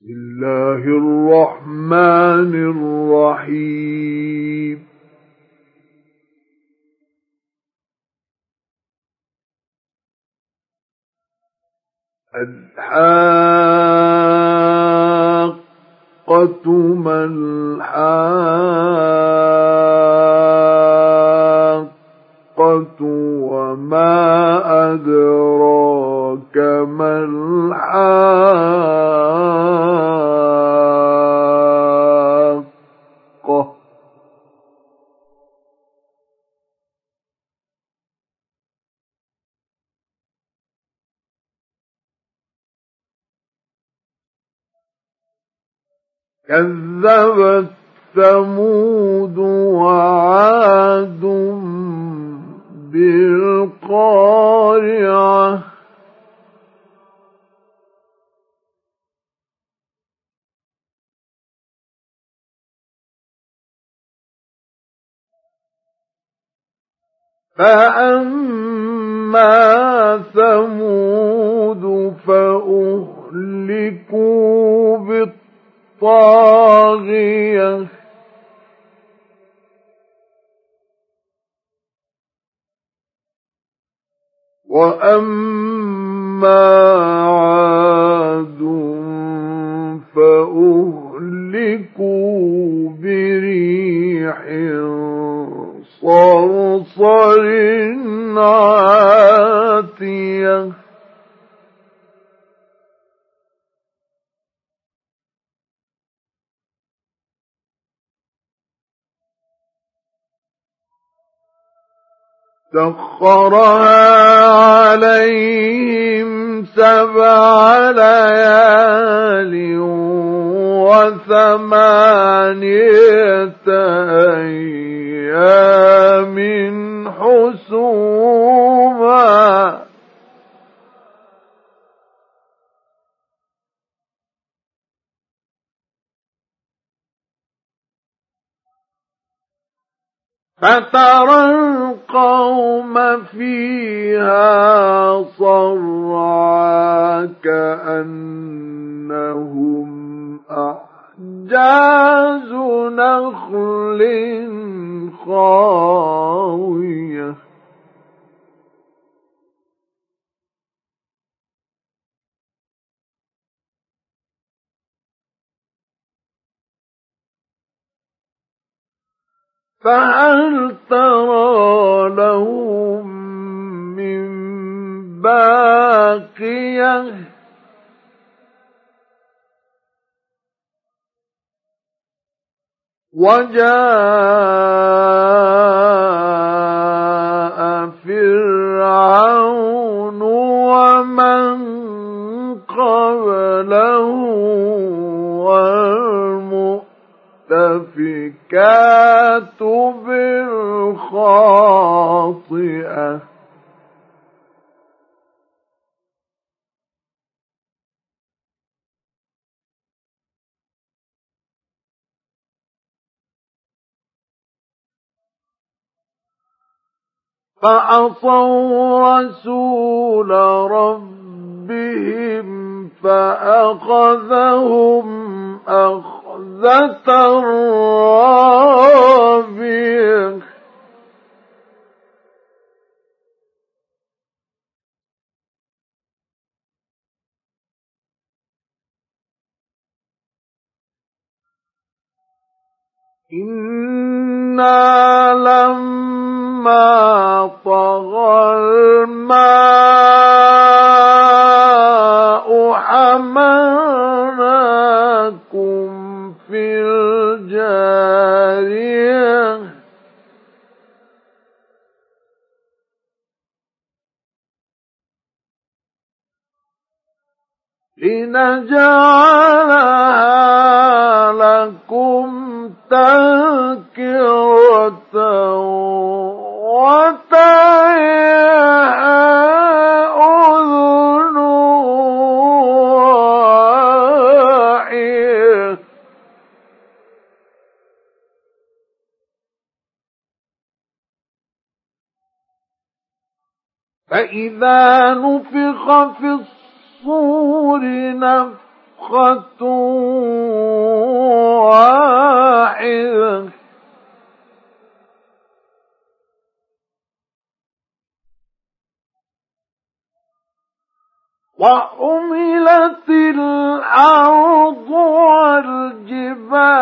بسم الله الرحمن الرحيم. الحاقة ما الحاقة وما أدراك ما الحاقة كذبت ثمود وعاد بالقارعة. فأما ثمود فأهلكوا بالطاغية. وأما سخرها عليهم سبع ليال وثمانية أيام حسوما فترى القوم فيها صرعا كأنهم أعجاز نخل خاوية فهل ترى لهم من باقية؟ وجاء فعصوا رسول ربهم فأخذهم أخذة رابية. إنا لما طغى الماء حملناكم في الجارية لنجعلها لكم تذكرة وتعيها أذن واعية فإذا نفخ في الصور نفخة وحملت الأرض والجبال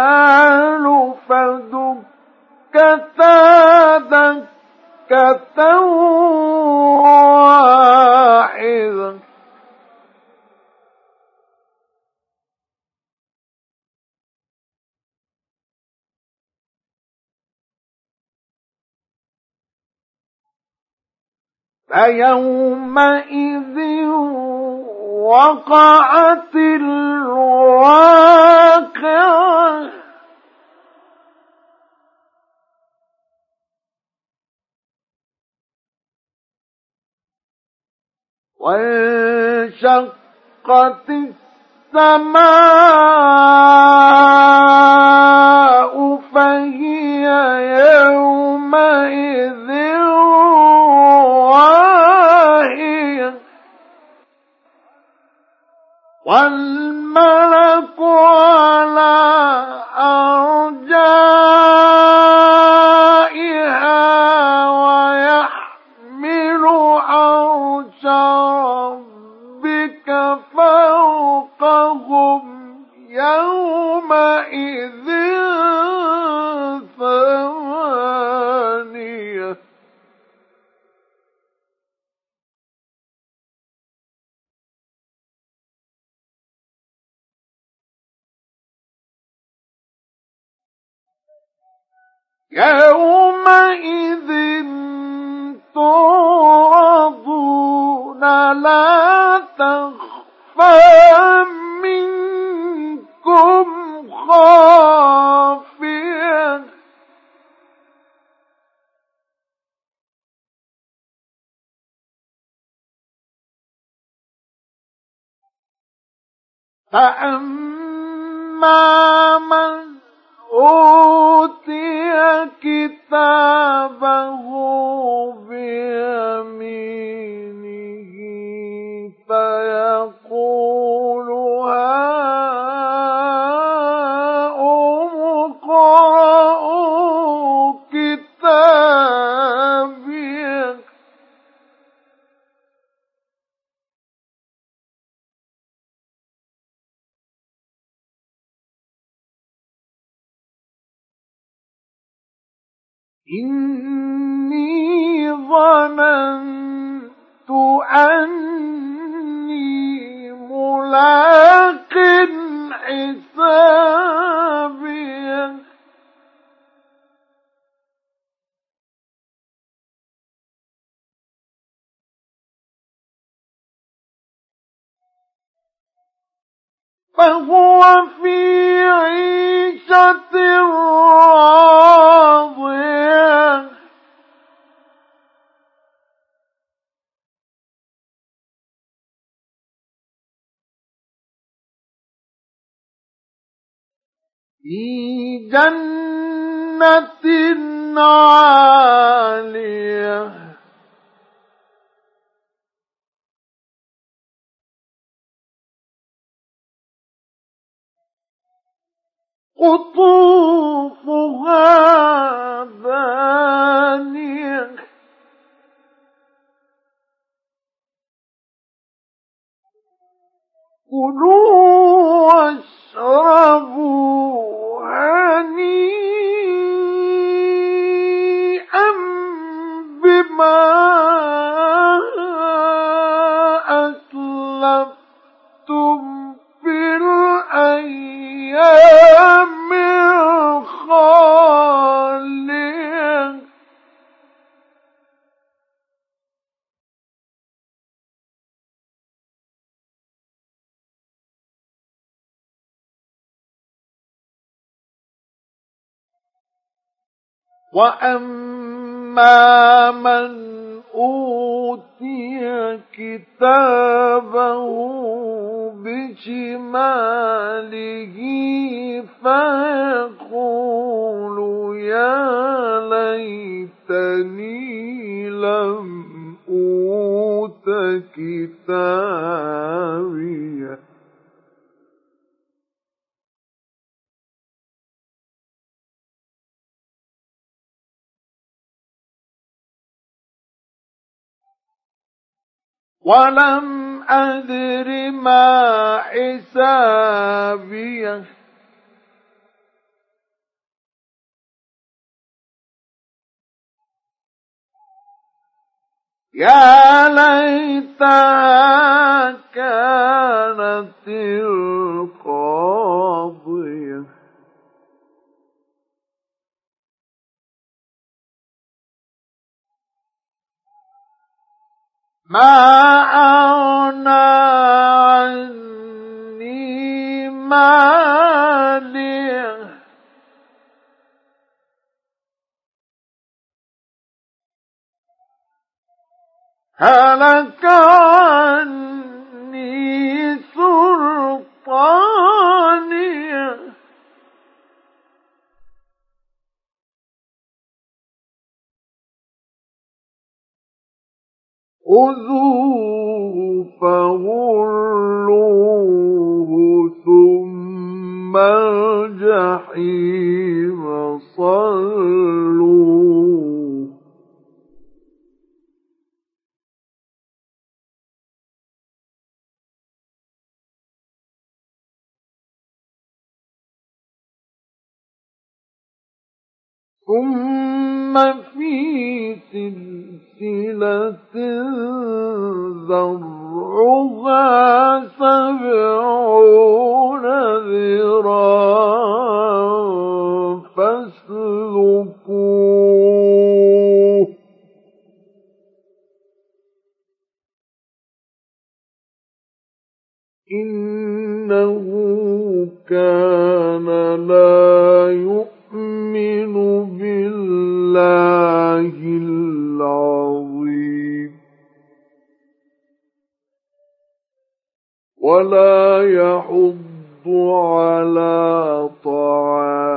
فدكتا دكة واحدة فيومئذ وقعت الواقعة. وانشقت السماء فهي يومئذ والملك على أرجائها لا تخفى منكم خافية. فأما من أوتي كتابه إني ظننت أني ملاق حسابي. فهو في عيشة راضية في جنة عالية. قطوفها دانية كلوا واشربوا. هنيئا بما أسلفتم في الأيام وأما من أوتي كتابه بشماله فيقول يا ليتني لم أوت كتابيه ولم أدر ما حسابيه. يا ليتها كانت القاضية. ما أغنى عني مالي. هلك خذوه فغلوه ثم الجحيم صلوه إنه كان لا يؤمن بالله العظيم. ولا يحض على طعام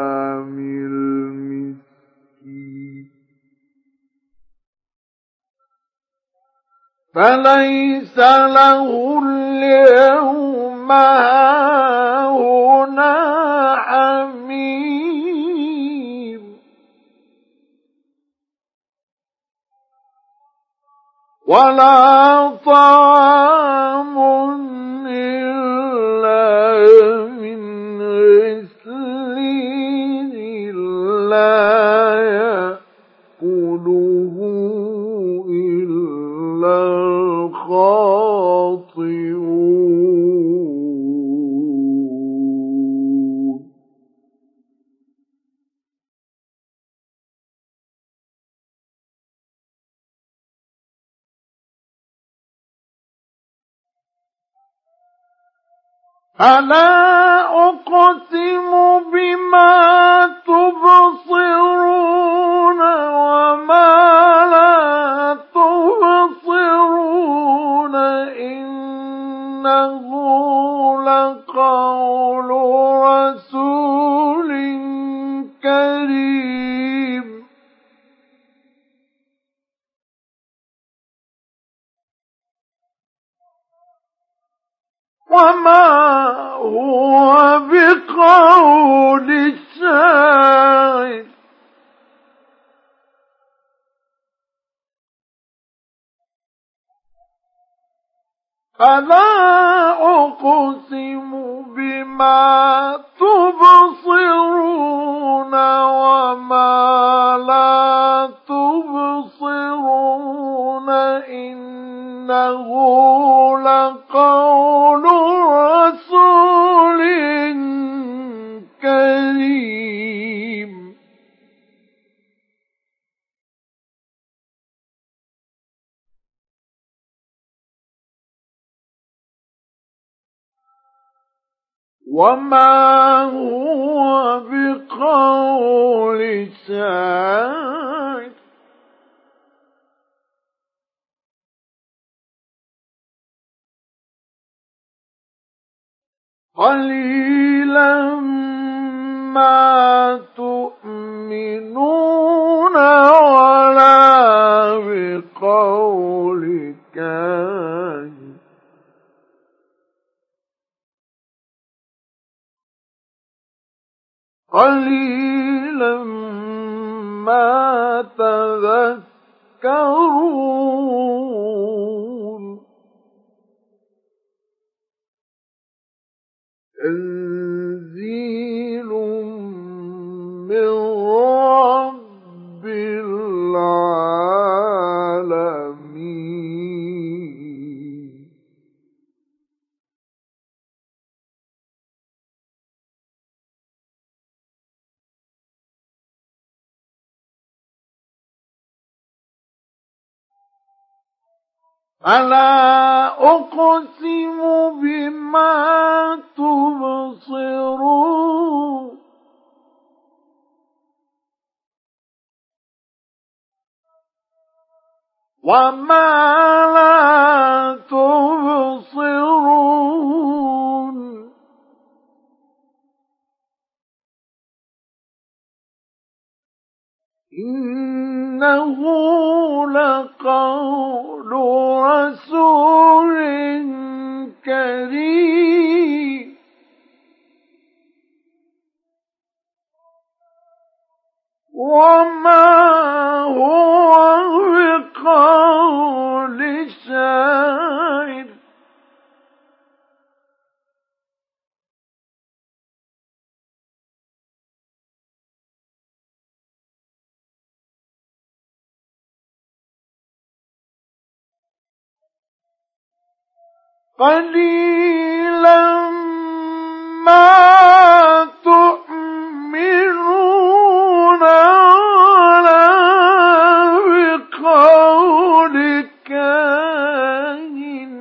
فليس له اليوم هاهنا حميم. ولا طعام فلا أقسم بما تبصرون فلا أقسم بما تبصرون وما لا تبصرون إنه لقول وما هو بقول شاعر قليلا ما تؤمنون ولا بقول كاهن قليلا ما تذكرون. ألا أقسم بما تبصرون؟ وما لا تبصرون؟ إنه لقول رسول كريم. وما هو قليلا ما تؤمنون ولا بقول كاهن.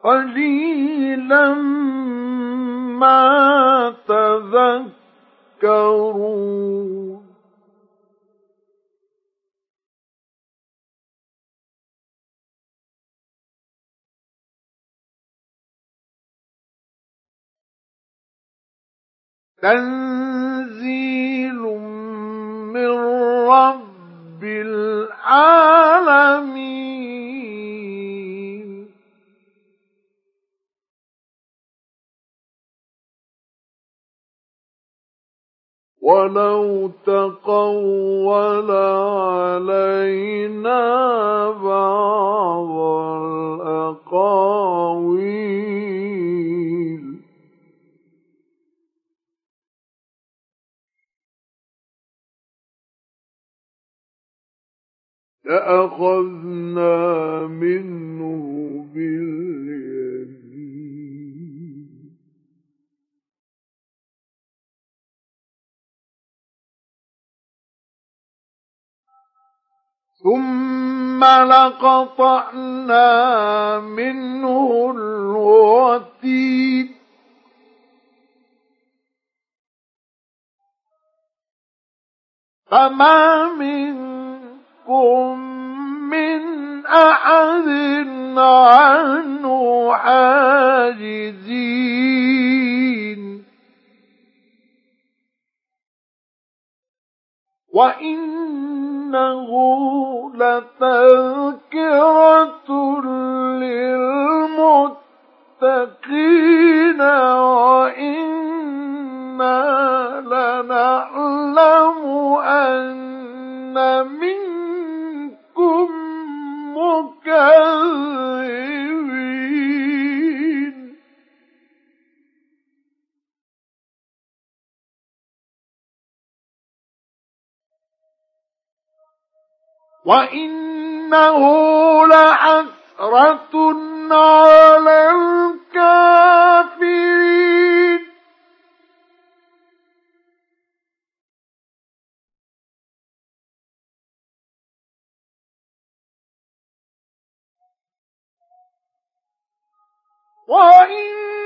قليلا تذكرون. تنزيل من رب العالمين. ولو تقول علينا بعض الأقاويل. لأخذنا منه باليمين ثم لقطعنا منه الوتين فما منكم من أحد عنه حاجزين وإنه لتذكرة للمتقين وإنا لنعلم أن وإنه لحسرة على الكافرين وإن